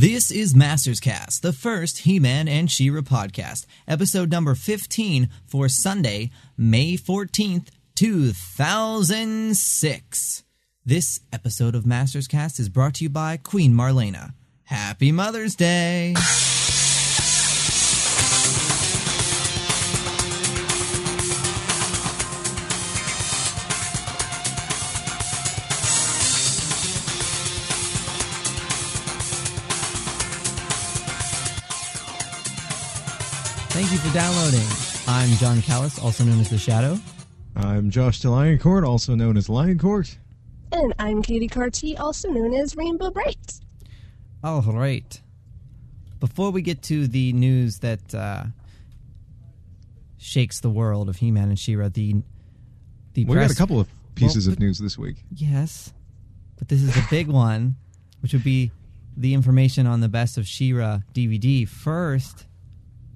This is Masters Cast, the first He-Man and She-Ra podcast, episode number 15 for Sunday, May 14th, 2006. This episode of Masters Cast is brought to you by Queen Marlena. Happy Mother's Day! For downloading. I'm Jon Kallis, also known as The Shadow. I'm Josh DeLioncourt, also known as Lioncourt. And I'm Katy Cartee, also known as Rainbow Brite. All right. Before we get to the news that uh, shakes the world of He-Man and She-Ra, the the We press got a couple of pieces Well, of news this week. Yes, but this is a big one, which would be the information on the Best of She-Ra DVD. First,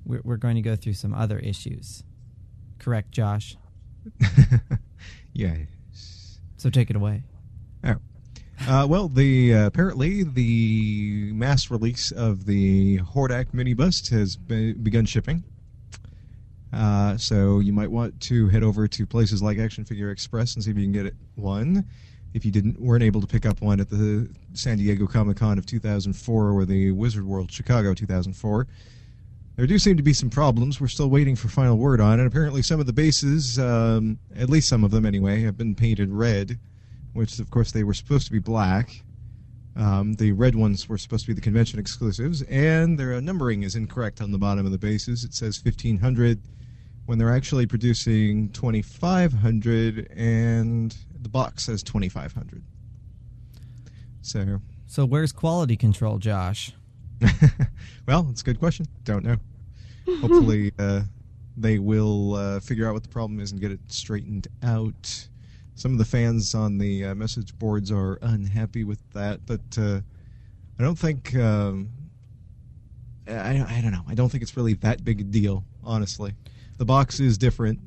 we're, we're going to go through some other issues. Correct, Josh? Yeah. So take it away. Oh. Uh, well, the uh, apparently the mass release of the Hordak mini bust has be- begun shipping. Uh, so you might want to head over to places like Action Figure Express and see if you can get it one. If you didn't weren't able to pick up one at the San Diego Comic Con of 2004 or the Wizard World Chicago 2004, there do seem to be some problems. We're still waiting for final word on it. Apparently, some of the bases, um, at least some of them anyway, have been painted red, which of course they were supposed to be black. Um, the red ones were supposed to be the convention exclusives, and their uh, numbering is incorrect on the bottom of the bases. It says 1500 when they're actually producing 2500, and the box says 2500. So, So where's quality control, Josh? well, it's a good question. Don't know. Hopefully, uh, they will uh, figure out what the problem is and get it straightened out. Some of the fans on the uh, message boards are unhappy with that, but uh, I don't think. Um, I, I don't know. I don't think it's really that big a deal, honestly. The box is different.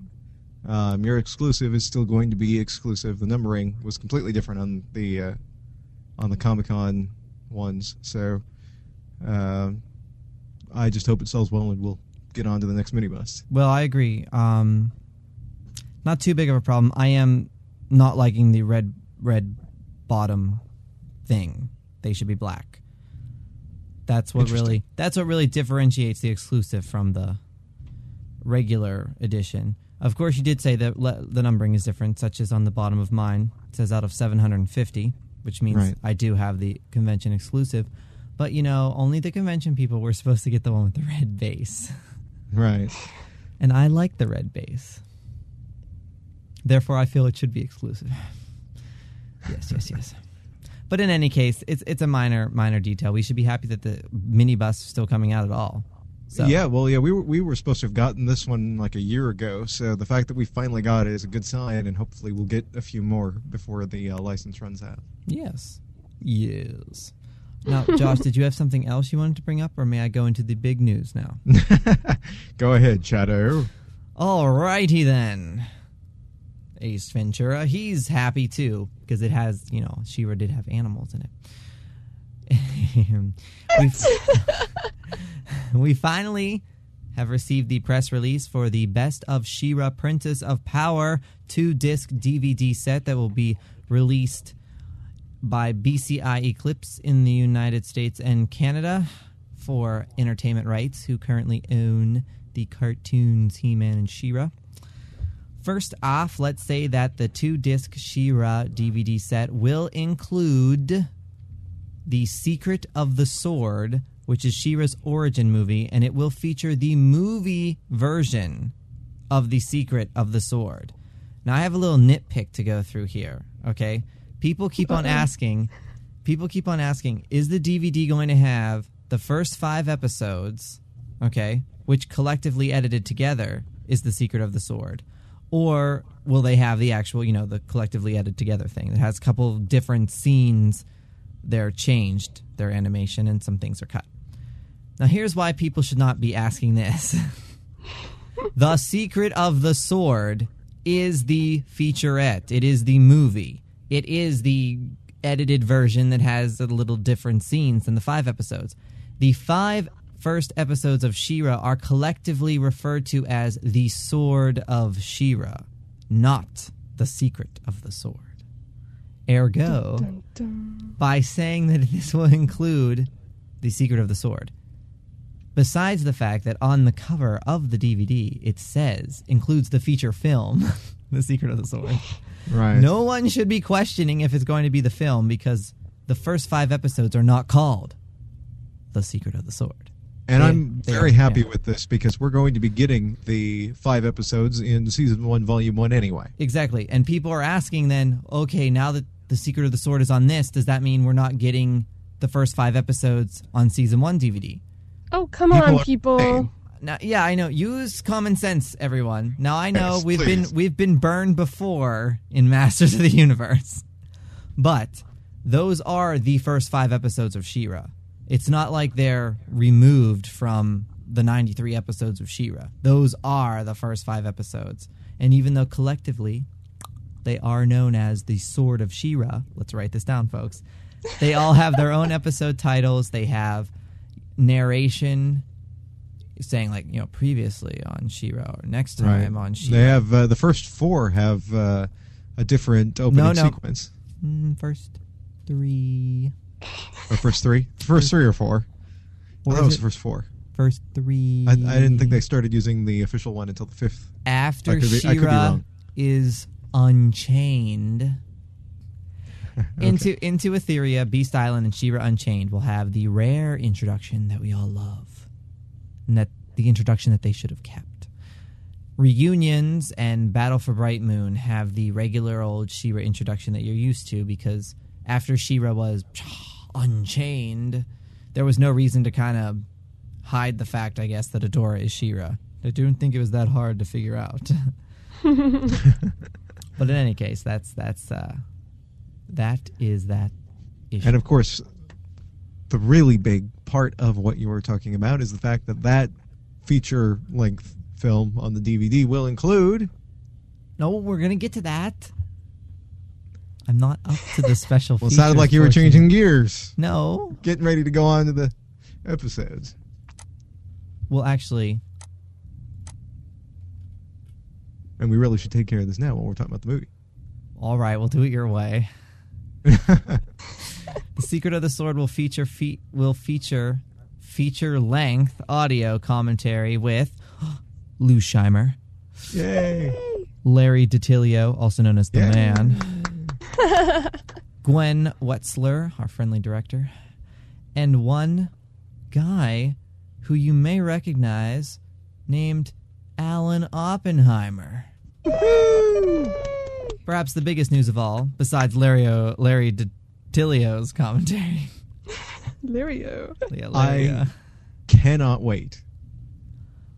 Um, your exclusive is still going to be exclusive. The numbering was completely different on the uh, on the Comic Con ones, so um, I just hope it sells well and we'll get on to the next mini bust. Well, I agree. Um, not too big of a problem. I am not liking the red red bottom thing. They should be black. That's what really that's what really differentiates the exclusive from the regular edition. Of course, you did say that le- the numbering is different, such as on the bottom of mine. It says out of 750, which means Right. I do have the convention exclusive. But you know, only the convention people were supposed to get the one with the red base. Right. and I like the red base. Therefore, I feel it should be exclusive. yes, yes, yes. But in any case, it's it's a minor minor detail. We should be happy that the mini bust is still coming out at all. So Yeah, well, yeah, we were we were supposed to have gotten this one like a year ago, so the fact that we finally got it is a good sign, and hopefully we'll get a few more before the uh, license runs out. yes, yes. Now, Josh, did you have something else you wanted to bring up, or may I go into the big news now? Go ahead, Shadow. Alrighty then. Ace Ventura, he's happy too because it has, you know, She-Ra did have animals in it. we, we finally have received the press release for the Best of She-Ra Princess of Power two disc DVD set that will be released by BCI Eclipse in the United States and Canada for entertainment rights, who currently own the cartoons He Man and She Ra. First off, let's say that the two disc She Ra DVD set will include The Secret of the Sword, which is She-Ra's origin movie, and it will feature the movie version of The Secret of the Sword. Now, I have a little nitpick to go through here, okay? People keep on asking, people keep on asking, is the DVD going to have the first five episodes, okay, which collectively edited together is The Secret of the Sword? Or will they have the actual, you know, the collectively edited together thing that has a couple of different scenes? They're changed, their animation, and some things are cut. Now, here's why people should not be asking this. the Secret of the Sword is the featurette. It is the movie. It is the edited version that has a little different scenes than the five episodes. The five first episodes of She-Ra are collectively referred to as the Sword of She-Ra, not the Secret of the Sword. Ergo, Dun, dun. by saying that this will include the Secret of the Sword. Besides the fact that on the cover of the DVD it says includes the feature film, The Secret of the Sword. Right. No one should be questioning if it's going to be the film because the first five episodes are not called The Secret of the Sword. And They- I'm very are, happy yeah. with this because we're going to be getting the five episodes in season one, volume one anyway. Exactly. And people are asking then, okay, now that The Secret of the Sword is on this, does that mean we're not getting the first five episodes on season one DVD? Oh, come People on, people. saying- Now, yeah, I know. Use common sense, everyone. Now I know Yes, we've please. been we've been burned before in Masters of the Universe, but those are the first five episodes of She-Ra. It's not like they're removed from the ninety three episodes of She-Ra. Those are the first five episodes, and even though collectively they are known as the Sword of She-Ra, let's write this down, folks. They all have their own episode titles. They have narration saying like you know previously on She-Ra or next time on She-Ra. They have uh, the first four have uh, a different opening No, no. sequence. Mm, first three. Or first three, first three or four. What was the first four. First three. I, I didn't think they started using the official one until the fifth. after I could be- I could be She-Ra wrong. is unchained. Okay. Into into Etheria, Beast Island, and She-Ra Unchained will have the rare introduction that we all love, and that the introduction that they should have kept. Reunions and Battle for Bright Moon have the regular old She-Ra introduction that you're used to because after She-Ra was unchained, there was no reason to kind of hide the fact, I guess, that Adora is She-Ra. I don't think it was that hard to figure out. but in any case, that's that's uh, that is that issue. And of course, the really big part of what you were talking about is the fact that that feature length film on the DVD will include. no, we're gonna get to that. I'm not up to the special. Well, it sounded like you were changing gears, No, getting ready to go on to the episodes. well, actually, And we really should take care of this now while we're talking about the movie. all right, we'll do it your way. The Secret of the Sword will feature fe- will feature feature length audio commentary with Lou Scheimer, Yay! Larry DiTillio, also known as the Yeah. Man, Gwen Wetzler, our friendly director, and one guy who you may recognize named Alan Oppenheimer. Perhaps the biggest news of all, besides Larry, Larry DiTillio's commentary. Lirio. Yeah, Larry, I- Cannot wait.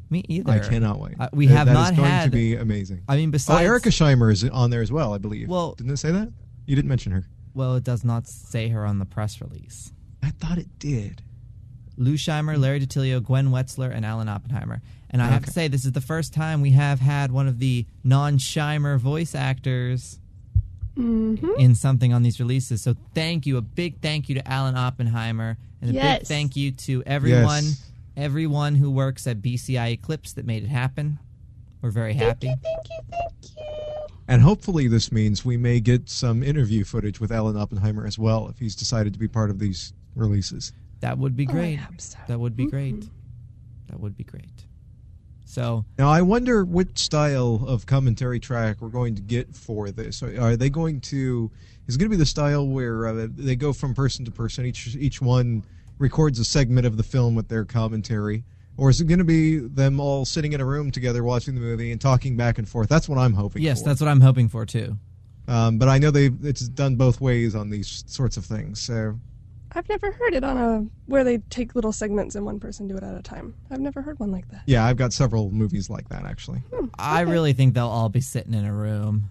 me either. I cannot wait. Uh, we That- have that is not going had- to be amazing. I mean, Oh, besides Erica Scheimer is on there as well, I believe. Well- didn't it say that? You didn't mention her. Well, it does not say her on the press release. I thought it did. Lou Scheimer, Larry DiTillio, Gwen Wetzler, and Alan Oppenheimer. And I have to say, this is the first time we have had one of the non-Scheimer voice actors Mm-hmm. in something on these releases. So thank you, a big thank you to Alan Oppenheimer, and a big thank you to everyone, Yes. everyone who works at BCI Eclipse that made it happen. We're very happy. Thank you, thank you. And hopefully, this means we may get some interview footage with Alan Oppenheimer as well if he's decided to be part of these releases. That would be Oh, I great. hope so. That would be great. Mhm. That would be great. So Now, I wonder which style of commentary track we're going to get for this. Are they going to? Is it going to be the style where uh, they go from person to person? Each each one records a segment of the film with their commentary, or is it going to be them all sitting in a room together watching the movie and talking back and forth? That's what I'm hoping. yes, for. that's what I'm hoping for too. Um, but I know they it's done both ways on these sorts of things. So I've never heard it on a where they take little segments and one person do it at a time. I've never heard one like that. yeah, I've got several movies like that actually. Hmm, I really think they'll all be sitting in a room.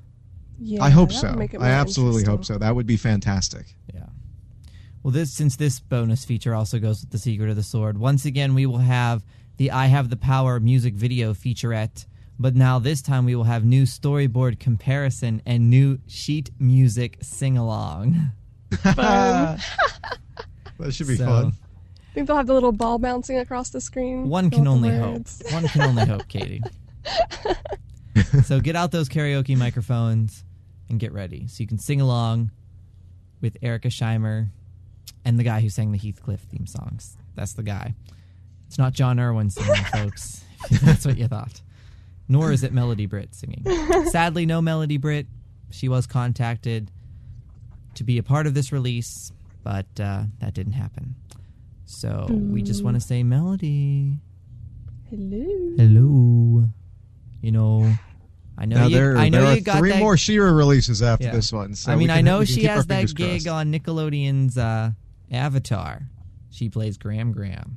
Yeah, I hope so. would make it I absolutely hope so. That would be fantastic. Yeah. Well, this since this bonus feature also goes with the Secret of the Sword. Once again, we will have the "I Have the Power" music video featurette, but now this time we will have new storyboard comparison and new sheet music sing along. Fun. that should be So, fun. think they'll have the little ball bouncing across the screen. One can out the only hope. One can only hope, Katie. so get out those karaoke microphones and get ready so you can sing along with Erica Scheimer and the guy who sang the Heathcliff theme songs. That's the guy. It's not John Erwin singing, folks. That's what you thought. Nor is it Melendy Britt singing. Sadly, no Melendy Britt. She was contacted to be a part of this release, but uh, that didn't happen. So we just want to say, Melendy, Hello. hello. You know, I know Now you. there, I know there you are got three that. more Shira releases after Yeah. this one. So I mean, can- I know she has that gig crossed. on Nickelodeon's uh, Avatar. She plays Gran Gran,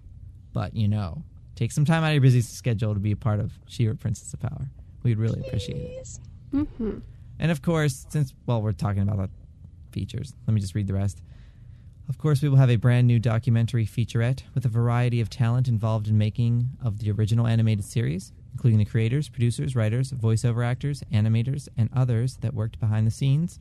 but you know, take some time out of your busy schedule to be a part of She-Ra Princess of Power. We'd really appreciate it. Mm-hmm. And of course, since well, we're talking about the features, let me just read the rest. Of course, we will have a brand new documentary featurette with a variety of talent involved in making of the original animated series, including the creators, producers, writers, voiceover actors, animators, and others that worked behind the scenes.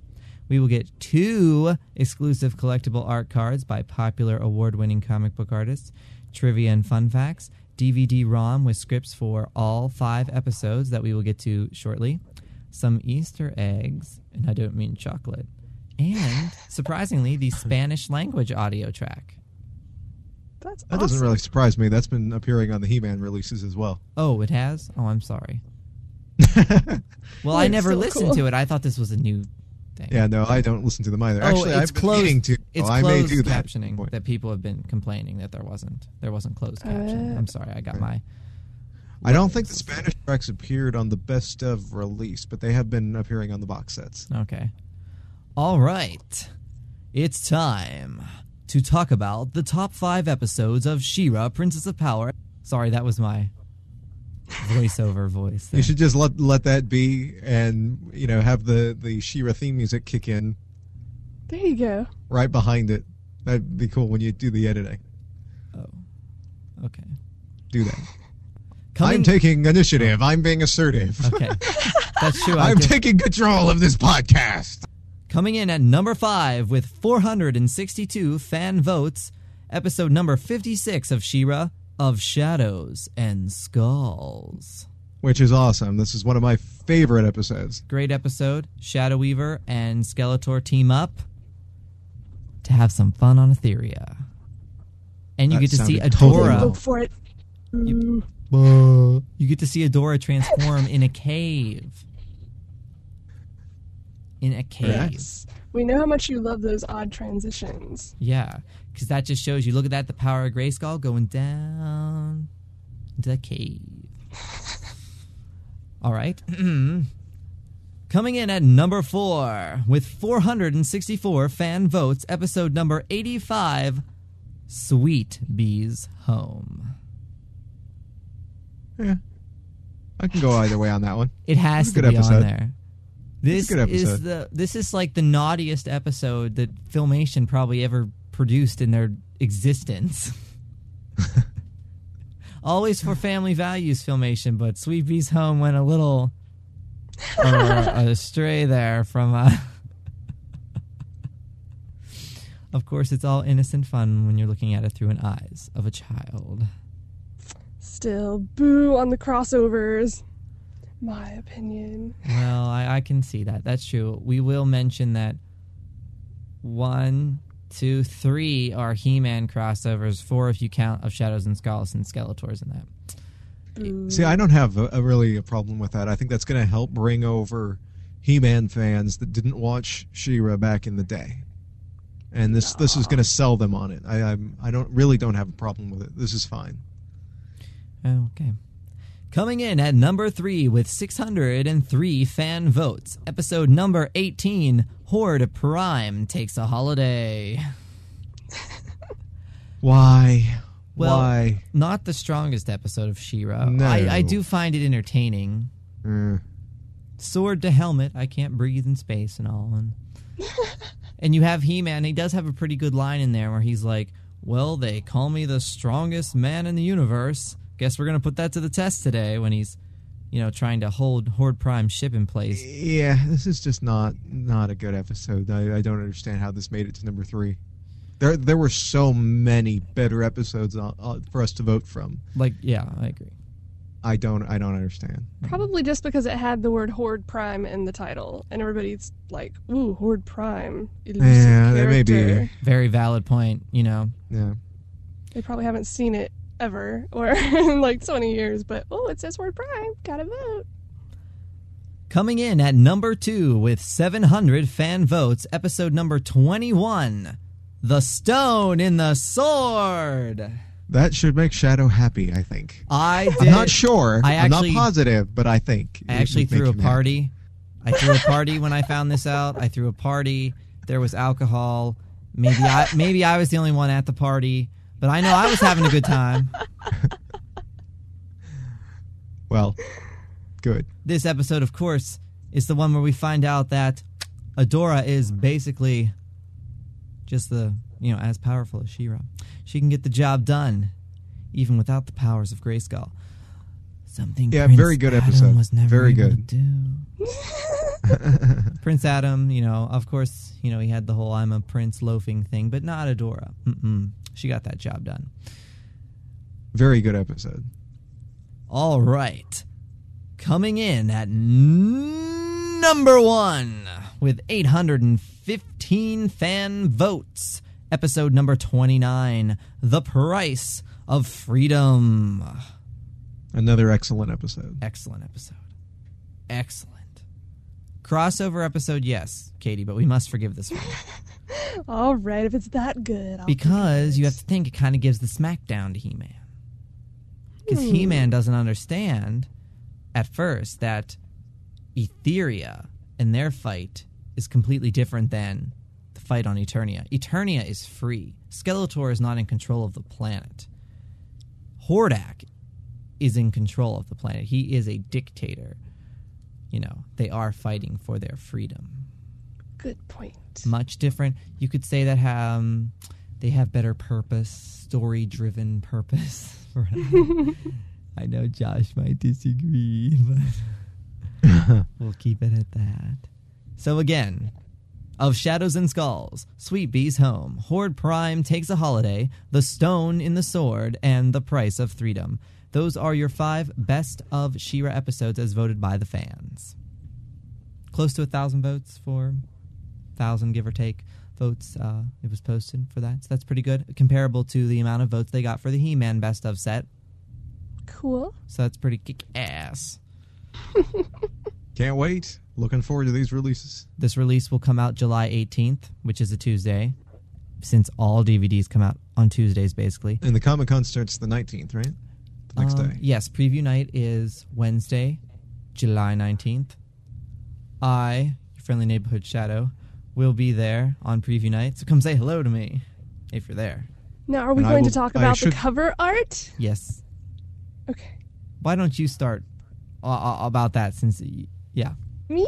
We will get two exclusive collectible art cards by popular award winning comic book artists, trivia and fun facts, DVD ROM with scripts for all five episodes that we will get to shortly, some Easter eggs, and I don't mean chocolate, and surprisingly, the Spanish language audio track. That's That doesn't really surprise me. That's been appearing on the He-Man releases as well. Oh, it has? Oh, I'm sorry. Well, I never still listened cool. to it. I thought this was a new thing. yeah, no, I don't listen to them either. Oh, Actually, it's I've been closed. to. It's Oh, I closed may do that. captioning that people have been complaining that there wasn't. There wasn't closed captioning. Uh, I'm sorry. I got my. I don't think the Spanish tracks appeared on the best of release, but they have been appearing on the box sets. Okay. All right. It's time to talk about the top five episodes of She-Ra, Princess of Power. Sorry, that was my voiceover voice. there. You should just let let that be, and you know, have the the She-Ra theme music kick in There you go. right behind it. That'd be cool when you do the editing. Oh. Okay. Do that. Coming- I'm taking initiative. I'm being assertive. Okay. That's true. I I'm did- taking control of this podcast. Coming in at number five with 462 fan votes, episode number 56 of She-Ra, of Shadows and Skulls. Which is awesome. This is one of my favorite episodes. Great episode. Shadow Weaver and Skeletor team up to have some fun on Etheria. And you That get to see sounded totally Adora. For it. Ooh. Mm. You get to see Adora transform in a cave. In a cave. Yes. We know how much you love those odd transitions. Yeah, because that just shows you. Look at that, the power of Grayskull going down into the cave. All right. Coming in at number four with 464 fan votes, episode number 85 Sweet Bee's Home. Yeah. I can go either way on that one. It has It's a to good be on episode. there. This a good is the this is like the naughtiest episode that Filmation probably ever produced in their existence. Always for family values, Filmation, but Sweet Bee's Home went a little uh, astray there from. Uh, of course, it's all innocent fun when you're looking at it through an eyes of a child. Still, boo on the crossovers. My opinion. Well, I, I can see that. That's true. We will mention that one, two, three are He-Man crossovers. Four, if you count, of Shadows and Skulls and Skeletors in that. Boo. See, I don't have a, a really a problem with that. I think that's going to help bring over He-Man fans that didn't watch She-Ra back in the day, and this this is going to sell them on it. I I'm, I don't really don't have a problem with it. This is fine. Oh, okay. Coming in at number three with 603 fan votes, episode number 18, Horde Prime takes a holiday. Why? Well, Why? Not the strongest episode of She-Ra. No. I, I do find it entertaining. Uh, sword to helmet. I can't breathe in space and all. And, and you have He Man. He does have a pretty good line in there where he's like, "Well, they call me the strongest man in the universe. Guess we're gonna put that to the test today." When he's you know, trying to hold Horde Prime ship in place. Yeah, this is just not not a good episode. I, I don't understand how this made it to number three. There there were so many better episodes uh, uh, for us to vote from. Like, yeah, I agree. I don't I don't understand. Probably just because it had the word Horde Prime in the title, and everybody's like, "Ooh, Horde Prime." elusive Yeah, that may be. character." Very valid point. You know, Yeah. They probably haven't seen it ever, or in like so many years. But oh, it says Horde Prime. Gotta vote. coming in at number two with 700 fan votes, episode number 21, "The Stone in the Sword." That should make Shadow happy, I think. I did. I'm not sure. I I'm not positive, but I think. I actually threw a him happy. party. I threw a party when I found this out. I threw a party. There was alcohol. Maybe I maybe I was the only one at the party, but I know I was having a good time. Well, good. This episode, of course, is the one where we find out that Adora is basically just the you know as powerful as She-Ra. She can get the job done, even without the powers of Grayskull. Something. Yeah, Prince very good Adam episode. Was never Very able good. To do. Prince Adam, you know, of course, you know, he had the whole "I'm a prince" loafing thing, but not Adora. Mm-mm. She got that job done. Very good episode. All right, coming in at n- number one with 815 fan votes. Episode number 29, "The Price of Freedom." Another excellent episode. Excellent episode. Excellent. Crossover episode, yes, Katie, but we must forgive this one. All right, if it's that good, I'll Because you have to think it kind of gives the smackdown to He Man. Because He hmm. Man doesn't understand at first that Etheria and their fight is completely different than the fight on Eternia. Eternia is free, Skeletor is not in control of the planet. Hordak is in control of the planet. He is a dictator. You know, they are fighting for their freedom Good point. much different. You could say that um, they have better purpose, story driven purpose. I know Josh might disagree, but we'll keep it at that. So again, of Shadows and Skulls, Sweet Bee's Home, Horde Prime takes a holiday, The Stone in the Sword, and The Price of Freedom. Those are your five best of She-Ra episodes as voted by the fans. Close to a thousand votes for thousand give or take votes uh, it was posted for that so that's pretty good comparable to the amount of votes they got for the he-man best of set Cool. so that's pretty kick ass Can't wait. Looking forward to these releases. this release will come out july 18th which is a tuesday since all dvds come out on tuesdays basically And the Comic Con starts the 19th, right? The next Um, day. yes preview night is wednesday july 19th i your friendly neighborhood shadow will be there on preview night so come say hello to me if you're there Now, are we And going will- to talk about should- the cover art? yes Okay. why don't you start uh, uh, about that since yeah Me?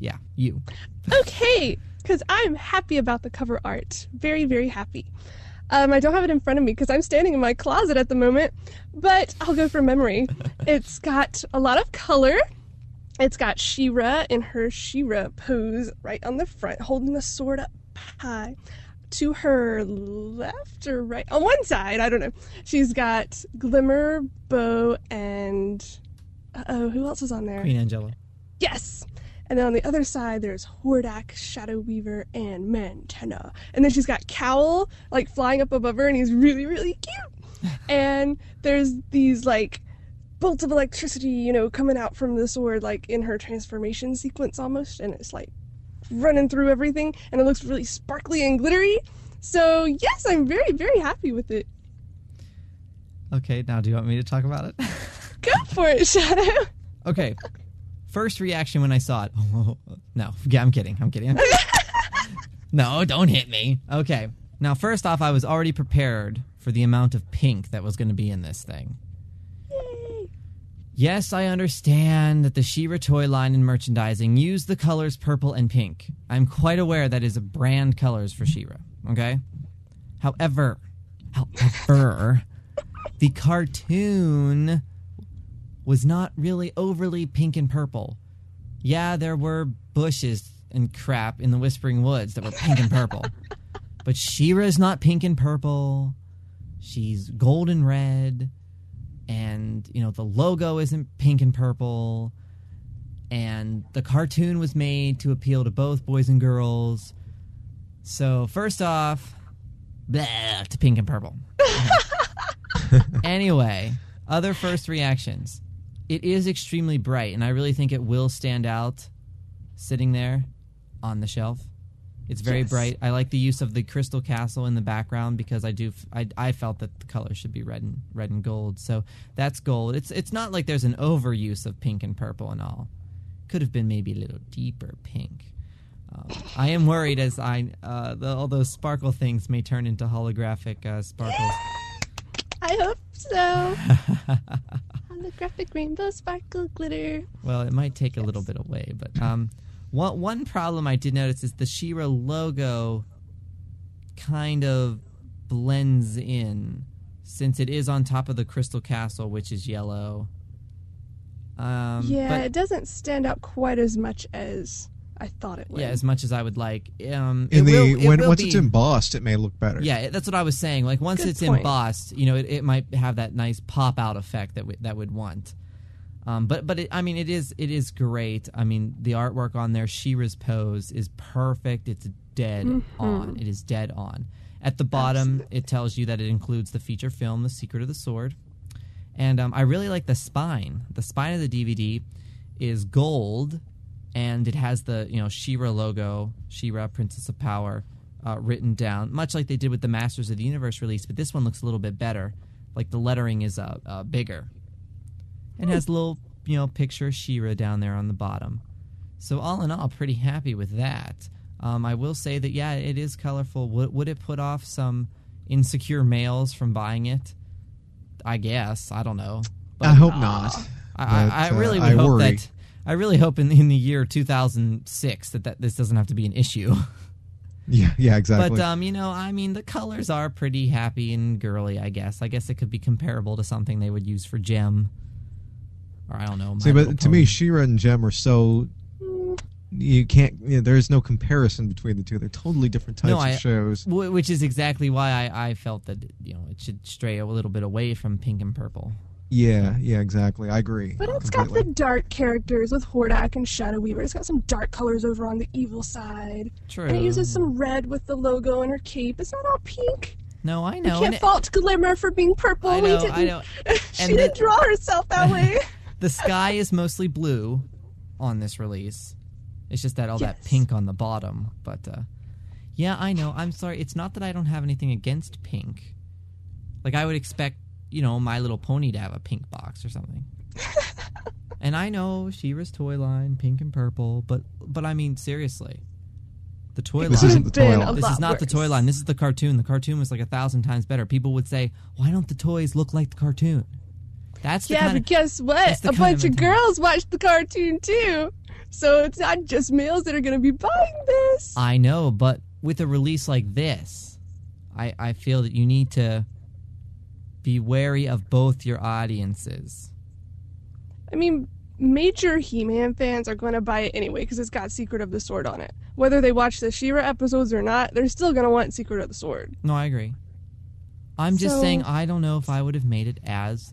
yeah you Okay, because I'm happy about the cover art. Very, very happy. Um, I don't have it in front of me because I'm standing in my closet at the moment, but I'll go from memory. it's got a lot of color. It's got She-Ra in her She-Ra pose right on the front, holding the sword up high. To her left or right, on one side, I don't know. She's got Glimmer, Bow, and oh, who else is on there? queen angella Yes. And then on the other side, there's Hordak, Shadow Weaver, and Mantenna. And then she's got Kowl, like flying up above her, and he's really, really cute. and there's these like bolts of electricity, you know, coming out from the sword, like in her transformation sequence almost, and it's like running through everything, and it looks really sparkly and glittery. So yes, I'm very, very happy with it. okay now do you want me to talk about it Go for it, Shadow. okay first reaction when i saw it no yeah i'm kidding i'm kidding no don't hit me okay now first off i was already prepared for the amount of pink that was going to be in this thing Yay. Yes, I understand that the She-Ra toy line and merchandising use the colors purple and pink. I'm quite aware that is a brand colors for She-Ra, okay? However, however, the cartoon was not really overly pink and purple. Yeah, there were bushes and crap in the Whispering Woods that were pink and purple. But She-Ra is not pink and purple. She's golden red. And, you know, the logo isn't pink and purple. And the cartoon was made to appeal to both boys and girls. So, first off, blah, to pink and purple. anyway, other first reactions. It is extremely bright, and I really think it will stand out sitting there on the shelf. It's very Yes. bright. I like the use of the crystal castle in the background because I do. f- I, I felt that the color should be red and red and gold. So that's gold. It's it's not like there's an overuse of pink and purple and all. Could have been maybe a little deeper pink. Um, I am worried as I uh, the, all those sparkle things may turn into holographic uh, sparkles. I hope so. Holographic rainbow sparkle glitter. Well, it might take a little bit away, but um, one one problem I did notice is the She-Ra logo kind of blends in since it is on top of the Crystal Castle, which is yellow. Um, yeah, but- it doesn't stand out quite as much as I thought it would. yeah, as much as I would like. Um, In it the will- it when will once be- it's embossed, it may look better. Yeah, that's what I was saying. Like once Good it's point. embossed, you know, it, it might have that nice pop out effect that we, that would want. Um, but but it, I mean, it is it is great. I mean, the artwork on there, She-Ra's pose is perfect. It's dead Mm-hmm. on. It is dead on. At the bottom, it tells you that it includes the feature film, The Secret of the Sword, and um, I really like the spine. The spine of the DVD is gold, and it has the you know She-Ra logo, She-Ra Princess of Power, uh, written down, much like they did with the Masters of the Universe release. But this one looks a little bit better. Like the lettering is uh, uh, bigger, and has a little you know picture of She-Ra down there on the bottom. So all in all, pretty happy with that. Um, I will say that yeah, it is colorful. Would, would it put off some insecure males from buying it? I guess I don't know. But, I hope not. I, But, I, I uh, really would I hope worry. that I really hope in in the year 2006 that, that this doesn't have to be an issue. Yeah, yeah, exactly. But um, you know, I mean, the colors are pretty happy and girly. I guess. I guess it could be comparable to something they would use for Jem, or I don't know. See, but to me, She-Ra and Jem are so you can't. You know, there is no comparison between the two. They're totally different types No, I- of shows. Wh- which is exactly why I, I felt that you know it should stray a little bit away from pink and purple. Yeah, yeah, exactly. I agree. But it's got the dark characters with Hordak and Shadow Weaver. It's got some dark colors over on the evil side. True. And it uses some red with the logo and her cape. It's not all pink. No, I know. You know. can't and it- fault Glimmer for being purple. I We know. didn't, I know. she And didn't the- draw herself that way. the sky is mostly blue on this release. It's just that all that pink on the bottom. But uh, yeah, I know. I'm sorry. It's not that I don't have anything against pink. Like I would expect, you know, My Little Pony to have a pink box or something. and I know She-Ra's toy line, pink and purple, but but I mean seriously, the toy This line. isn't the toy line. This is lot not the toy line. This is the cartoon. The cartoon was like a thousand times better. People would say, "Why don't the toys look like the cartoon?" That's the Yeah, but of guess what? A bunch of of girls watch the cartoon too. So it's not just males that are going to be buying this. I know, but with a release like this, I, I feel that you need to be wary of both your audiences. I mean, major He-Man fans are going to buy it anyway because it's got Secret of the Sword on it. Whether they watch the She-Ra episodes or not, they're still going to want Secret of the Sword. No, I agree. I'm just So- saying I don't know if I would have made it as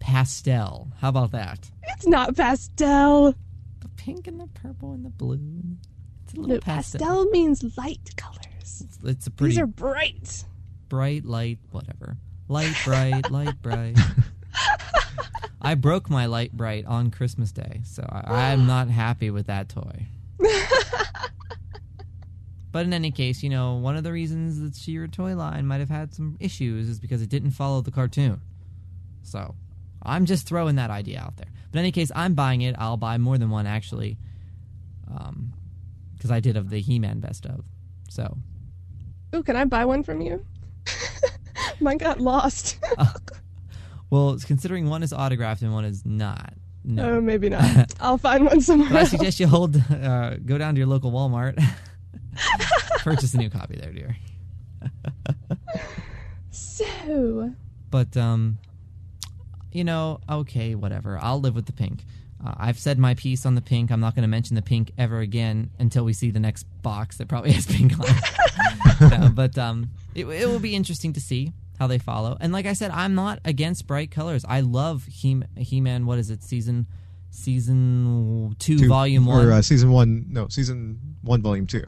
pastel. How about that? It's not pastel. The pink and the purple and the blue. It's a little No, pastel. pastel means light colors. It's, it's a pretty These are bright. bright light, whatever. Light bright, light bright. I broke my Lite-Brite on Christmas Day, so I, I'm not happy with that toy. but in any case, you know, one of the reasons that Sheer toy line might have had some issues is because it didn't follow the cartoon. So, I'm just throwing that idea out there. But in any case, I'm buying it. I'll buy more than one actually, um, because I did of the He-Man best of. So, Ooh, can I buy one from you? Mine got lost. well, considering one is autographed and one is not, no. oh, maybe not. I'll find one somewhere I suggest you hold, uh, go down to your local Walmart, purchase a new copy there, dear. So, But um, you know, okay, whatever. I'll live with the pink. Uh, I've said my piece on the pink. I'm not going to mention the pink ever again until we see the next box that probably has pink on it. No, but um, it, it will be interesting to see how they follow. And like I said, I'm not against bright colors. I love He He Man. What is it? Season season two, Two- volume one. or uh, season one? No, season one, volume two.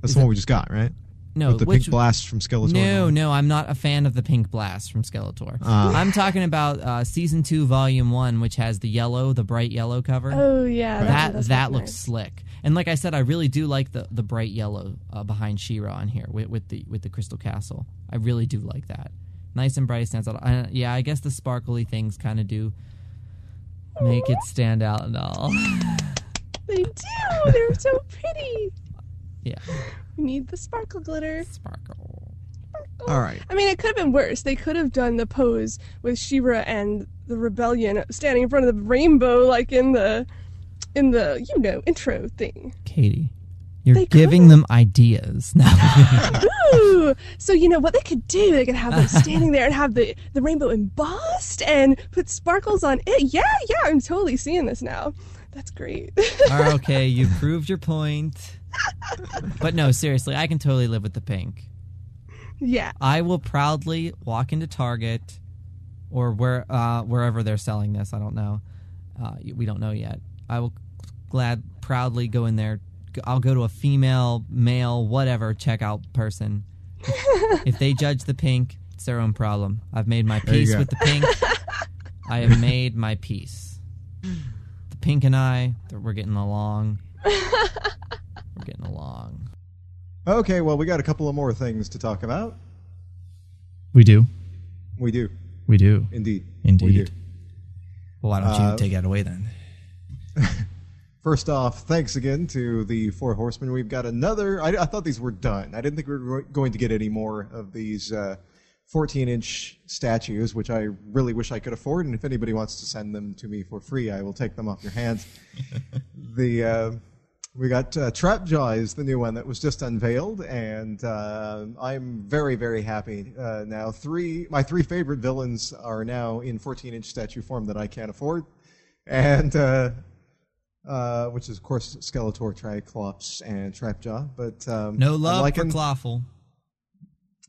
That's Is the one it- we just got, right? No, With the which pink blast from Skeletor. No, no, I'm not a fan of the pink blast from Skeletor. Ah. I'm talking about uh, season two, volume one, which has the yellow, the bright yellow cover. Oh yeah, that that's that nice. looks slick. And like I said, I really do like the, the bright yellow uh, behind She-Ra on here with, with the with the Crystal Castle. I really do like that. Nice and bright stands out. Uh, yeah, I guess the sparkly things kind of do make it stand out and all. They do. They're so pretty. Yeah, We need the sparkle glitter. sparkle. Sparkle. All right. I mean, it could have been worse. They could have done the pose with She-Ra and the rebellion standing in front of the rainbow, like in the, in the you know intro thing. Katie, you're They giving could. them ideas now. Ooh! So you know what they could do? They could have them standing there and have the the rainbow embossed and put sparkles on it. Yeah, yeah, I'm totally seeing this now. That's great. All right, okay, you've proved your point. But no, seriously, I can totally live with the pink. yeah. I will proudly walk into Target or where uh, wherever they're selling this. I don't know. Uh, we don't know yet. I will glad proudly go in there. I'll go to a female, male, whatever checkout person. if they judge the pink, it's their own problem. I've made my peace with the pink. I have made my peace. The pink and I, we're getting along. we're getting along. Okay, well, we got a couple of more things to talk about. We do. We do, We do. indeed. Indeed. We do. Well, why don't Uh, you take that away then? First off, thanks again to the Four Horsemen. We've got another. I, I thought these were done. I didn't think we were going to get any more of these 14 inch statues, which I really wish I could afford. And if anybody wants to send them to me for free, I will take them off your hands. the uh, we got uh, Trapjaw is the new one that was just unveiled, and uh, I'm very very happy uh, now. Three my three favorite villains are now in 14 inch statue form that I can't afford, and. Uh, uh, which is of course Skeletor, Triclops, and Trapjaw. But um, No love liking- for Clawful.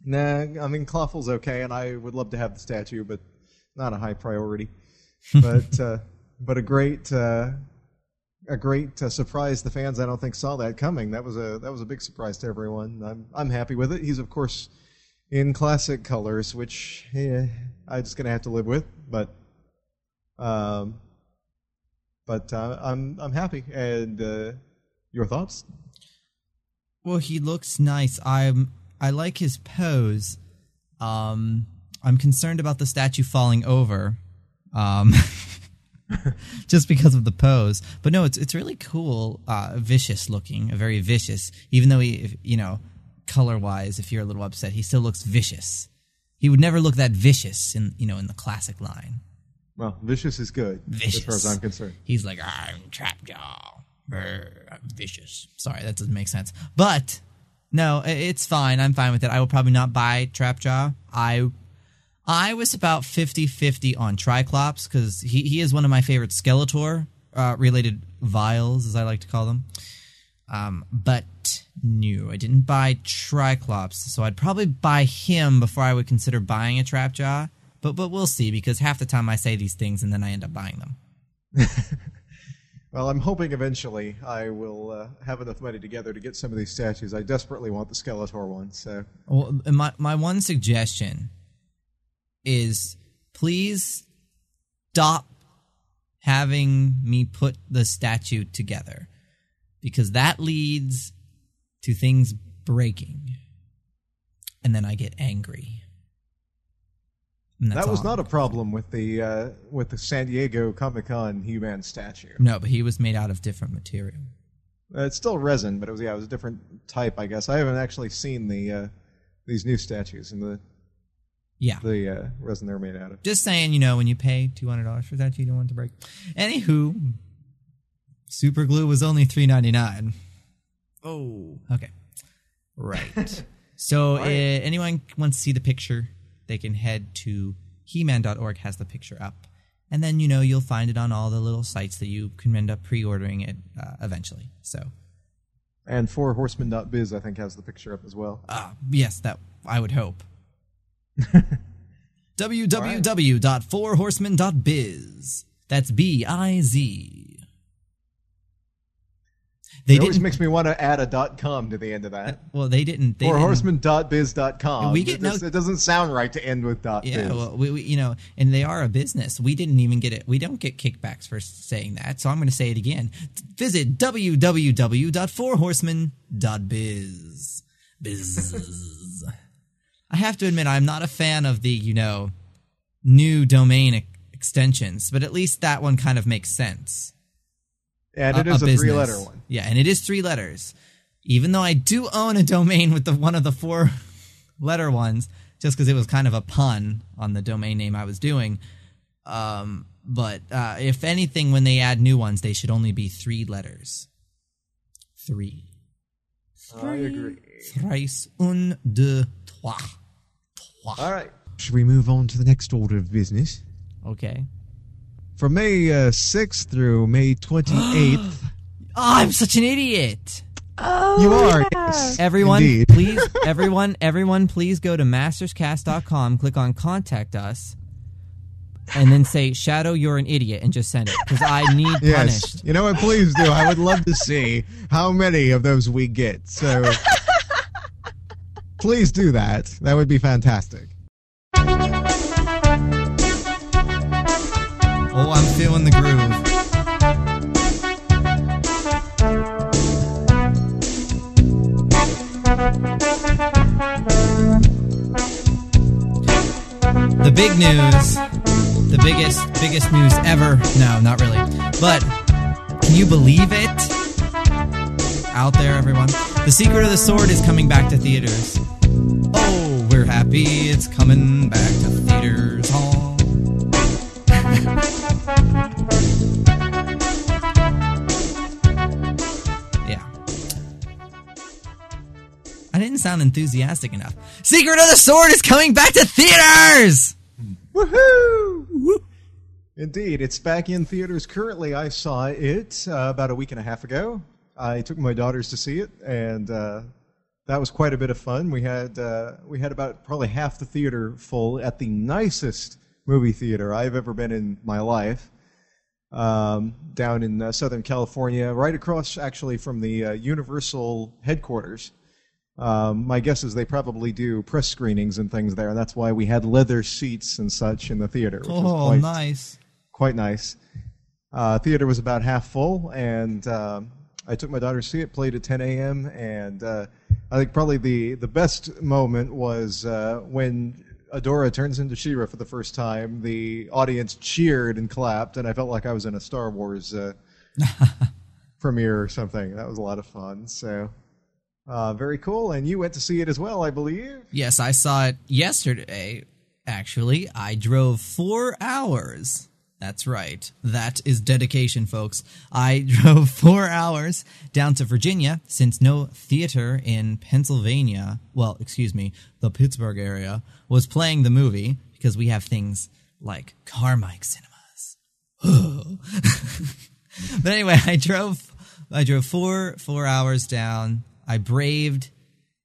Nah, I mean Clawful's okay, and I would love to have the statue, but not a high priority. but uh, but a great uh, a great uh, surprise. The fans I don't think saw that coming. That was a that was a big surprise to everyone. I'm I'm happy with it. He's of course in classic colors, which eh, I'm just gonna have to live with. But um, but uh, I'm I'm happy. And uh, your thoughts? Well, he looks nice. I'm I like his pose. Um, I'm concerned about the statue falling over. Um, just because of the pose. But no, it's it's really cool, uh, vicious looking, a very vicious. Even though he, if, you know, color wise, if you're a little upset, he still looks vicious. He would never look that vicious in you know in the classic line. Well, vicious is good Vicious. as far as I'm concerned. He's like, I'm Trapjaw. Brr, I'm vicious. Sorry, that doesn't make sense. But no, it's fine. I'm fine with it. I will probably not buy Trapjaw. I I was about 50-50 on Triclops because he, he is one of my favorite Skeletor uh, related vials, as I like to call them. Um, but no, I didn't buy Triclops, so I'd probably buy him before I would consider buying a Trapjaw. But but we'll see because half the time I say these things and then I end up buying them. Well, I'm hoping eventually I will uh, have enough money together to get some of these statues. I desperately want the Skeletor one. So, Well, my my one suggestion is please stop having me put the statue together because that leads to things breaking, and then I get angry. That was all. not a problem with the uh, with the San Diego Comic Con He-Man statue. no, but he was made out of different material. Uh, it's still resin, but it was yeah, it was a different type, I guess. I haven't actually seen the uh, these new statues and the Yeah, the uh, resin they're made out of. Just saying, you know, when you pay two hundred dollars for that, you don't want it to break. Anywho, super glue was only three ninety nine. Oh, okay, right. so, uh, anyone wants to see the picture, they can head to He-Man.org has the picture up, and then you know you'll find it on all the little sites that you can end up pre-ordering it uh, eventually. So, And fourhorsemen.biz, I think, has the picture up as well. uh, yes, that I would hope. www.fourhorsemen.biz. That's B I Z. They It always makes me want to add a dot .com to the end of that. Uh, well, they didn't. They didn't- Fourhorsemen.biz.com. We get it, no- it doesn't sound right to end with dot Yeah, .biz. well, we, we, you know, and they are a business. We didn't even get it. We don't get kickbacks for saying that, so I'm going to say it again. Visit www.fourhorsemen.biz. Biz. I have to admit, I'm not a fan of the, you know, new domain ex- extensions, but at least that one kind of makes sense. and it is a, business. three-letter one. Yeah, and it is three letters. Even though I do own a domain with the one of the four letter ones, just because it was kind of a pun on the domain name I was doing. Um, but uh, if anything, when they add new ones, they should only be three letters. Three. I agree. Thrice un, deux, trois. Trois. All right. Should we move on to the next order of business? Okay. From May uh, 6th through May 28th. Oh, I'm such an idiot. Oh, you are. yeah. yes, Everyone, indeed. please, everyone, everyone, please go to masterscast.com, click on contact us, and then say, Shadow, you're an idiot, and just send it. Because I need Yes. punished. You know what? Please do. I would love to see how many of those we get. So please do that. That would be fantastic. Oh, I'm feeling the groove. The big news, the biggest, biggest news ever. No, not really. But can you believe it? Out there, everyone. The Secret of the Sword is coming back to theaters. Oh, we're happy it's coming back to theaters. Yeah. I didn't sound enthusiastic enough. Secret of the Sword is coming back to theaters! Woohoo! Indeed, it's back in theaters currently. I saw it uh, about a week and a half ago. I took my daughters to see it, and uh, that was quite a bit of fun. We had uh, we had about probably half the theater full at the nicest movie theater I've ever been in my life, um, down in uh, Southern California, right across actually from the uh, Universal headquarters. Um, my guess is they probably do press screenings and things there, and that's why we had leather seats and such in the theater. Which Oh, quite, nice. quite nice. Uh, theater was about half full, and um, I took my daughter to see it. Played at 10 a.m. and uh, I think probably the the best moment was uh, when Adora turns into She-Ra for the first time. The audience cheered and clapped, and I felt like I was in a Star Wars uh, premiere or something. That was a lot of fun. So. Uh, very cool, and you went to see it as well, I believe. Yes, I saw it yesterday. Actually, I drove four hours. That's right. That is dedication, folks. I drove four hours down to Virginia since no theater in Pennsylvania, well, excuse me, the Pittsburgh area, was playing the movie because we have things like Carmike Cinemas. but anyway, I drove I drove four four hours down. I braved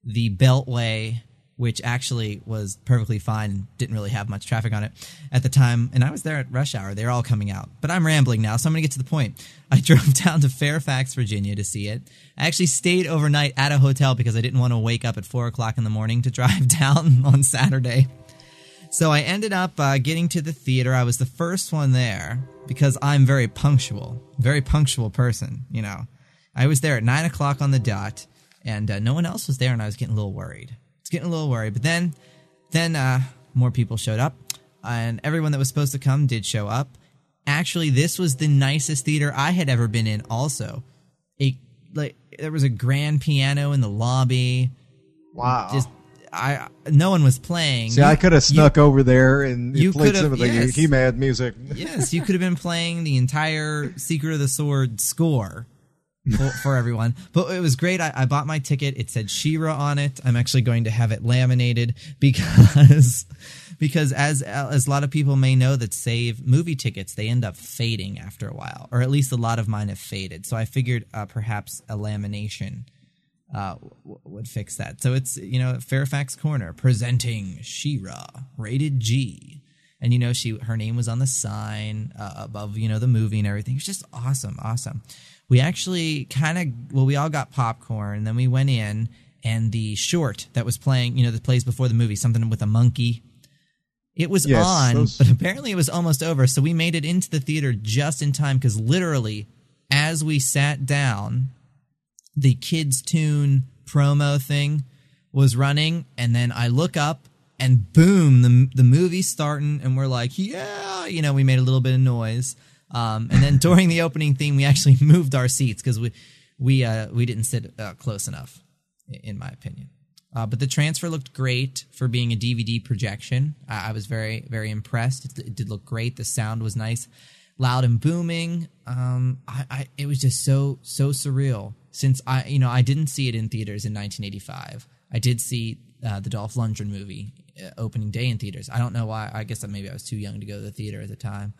the Beltway, which actually was perfectly fine, didn't really have much traffic on it at the time, and I was there at rush hour. They're all coming out. But I'm rambling now, so I'm gonna get to the point. I drove down to Fairfax, Virginia to see it. I actually stayed overnight at a hotel because I didn't want to wake up at four o'clock in the morning to drive down on Saturday. So I ended up uh, getting to the theater. I was the first one there because I'm very punctual, very punctual person. You know, I was there at nine o'clock on the dot, and uh, no one else was there, and I was getting a little worried. Was getting a little worried, but then, then uh, more people showed up, and everyone that was supposed to come did show up. Actually, this was the nicest theater I had ever been in. Also, it like there was a grand piano in the lobby. Wow. Just I no one was playing. See, You- I could have you- snuck over there and you played some of the yes. He-Man music. yes, you could have been playing the entire Secret of the Sword score for, for everyone. But it was great. I, I bought my ticket. It said She-Ra on it. I'm actually going to have it laminated because because as as a lot of people may know that save movie tickets, they end up fading after a while, or at least a lot of mine have faded. So I figured uh, perhaps a lamination uh, w- would fix that. So it's you know Fairfax Corner presenting She-Ra, rated G, and you know she her name was on the sign uh, above you know the movie and everything. It's just awesome, awesome. We actually kind of well, we all got popcorn, then we went in and the short that was playing, you know, that plays before the movie, something with a monkey. It was Yes, on, those- but apparently it was almost over. So we made it into the theater just in time because literally, as we sat down, the kids' tune promo thing was running, and then I look up, and boom, the the movie's starting, and we're like, yeah, you know, we made a little bit of noise. Um, and then during the opening theme, we actually moved our seats because we we uh, we didn't sit uh, close enough, in my opinion. Uh, but the transfer looked great for being a DVD projection. I, I was very very impressed. It, it did look great. The sound was nice, loud and booming. Um, I, I it was just so so surreal. Since I you know I didn't see it in theaters in 1985. I did see uh, the Dolph Lundgren movie uh, opening day in theaters. I don't know why. I guess that maybe I was too young to go to the theater at the time,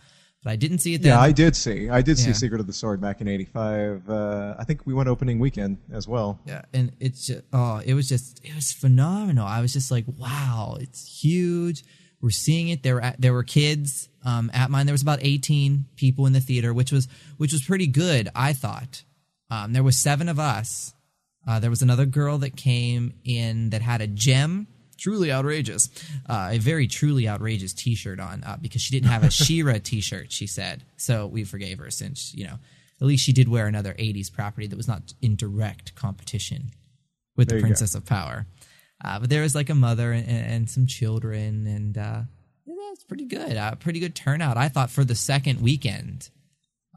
but I didn't see it then. Yeah, I did see. I did see Secret of the Sword back in '85. Uh, I think we went opening weekend as well. Yeah, and it's just oh, it was just it was phenomenal. I was just like, wow, it's huge. We're seeing it. There were at, there were kids um, at mine. There was about eighteen people in the theater, which was which was pretty good. I thought um, there was seven of us. Uh, there was another girl that came in that had a Jem. Truly outrageous. Uh, a very truly outrageous T-shirt on uh, because she didn't have a She-Ra T-shirt. She said so. We forgave her since you know at least she did wear another '80s property that was not in direct competition with There the you go. Princess of Power. Uh, but there was like a mother and, and some children, and uh, yeah, it's pretty good. Uh, pretty good turnout, I thought, for the second weekend,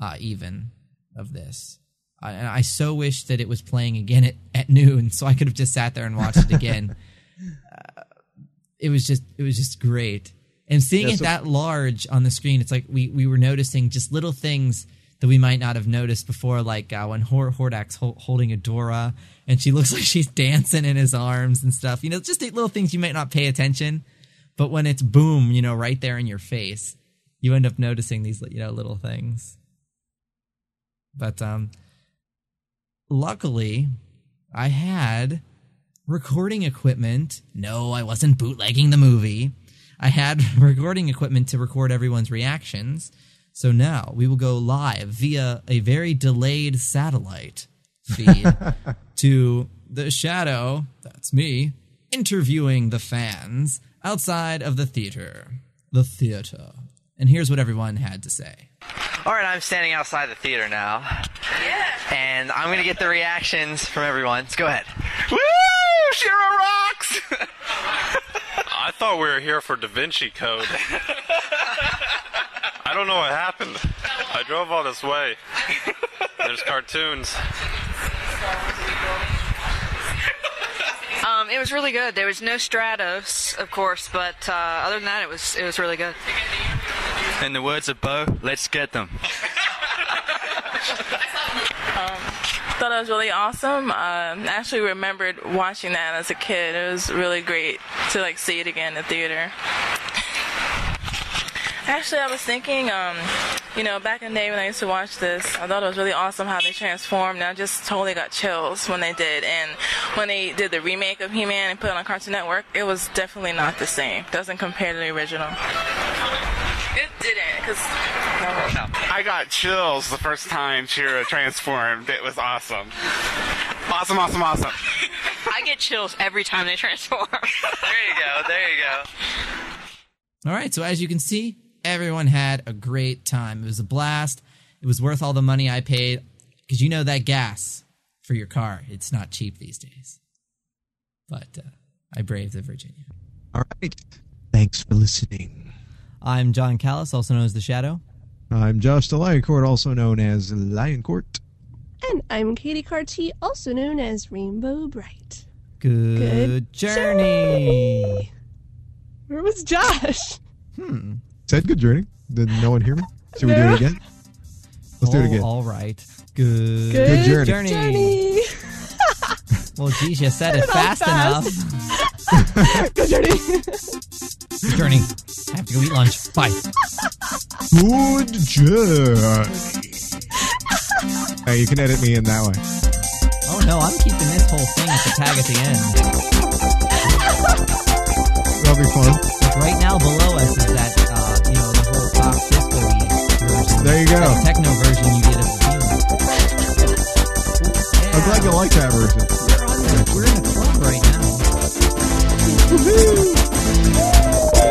uh, even of this. Uh, and I so wish that it was playing again at, at noon, so I could have just sat there and watched it again. it was just, it was just great, and seeing Yeah, it that large on the screen, it's like we we were noticing just little things that we might not have noticed before, like uh, when Hor- Hordak's hol- holding Adora, and she looks like she's dancing in his arms and stuff. You know, just little things you might not pay attention, but when it's boom, you know, right there in your face, you end up noticing these, you know, little things. But um, luckily, I had recording equipment. No, I wasn't bootlegging the movie. I had recording equipment to record everyone's reactions. So now we will go live via a very delayed satellite feed to the shadow, that's me, interviewing the fans outside of the theater. The theater. And here's what everyone had to say. All right, I'm standing outside the theater now. Yeah. And I'm going to get the reactions from everyone. Let's go ahead. Woo! She-Ra rocks! I thought we were here for Da Vinci Code. I don't know what happened. I drove all this way. There's cartoons. Um, it was really good. There was no Stratos, of course, but uh, other than that, it was it was really good. In the words of Bow, let's get them. thought it was really awesome. Um, I actually remembered watching that as a kid. It was really great to like see it again in the theater. Actually, I was thinking, um, you know, back in the day when I used to watch this, I thought it was really awesome how they transformed. And I just totally got chills when they did. And when they did the remake of He-Man and put it on Cartoon Network, it was definitely not the same. Doesn't compare to the original. It didn't, because I got chills the first time She-Ra transformed. It was awesome. Awesome, awesome, awesome. I get chills every time they transform. There you go, there you go. All right, so as you can see, everyone had a great time. It was a blast. It was worth all the money I paid because you know that gas for your car, it's not cheap these days. But uh, I braved the Virginia. All right. Thanks for listening. I'm Jon Kallis, also known as The Shadow. I'm Josh the also known as Lioncourt. And I'm Katy Cartee, also known as Rainbow Brite. Good, Good journey. Where was Josh? Hmm. Said good journey. Did no one hear me? Should we do it again? Let's do it again. All right. Good, Good journey. journey. Journey. Well, geez, you said it fast fast. enough. Good journey. Returning. I have to go eat lunch. Bye. Good journey. Hey, you can edit me in that way. Oh no, I'm keeping this whole thing at the tag at the end. That'll be fun. Like right now below us is that uh, you know the whole pop disco version. There you go. That techno version you get of the I'm glad you like that version. We're in a club right now. Woohoo!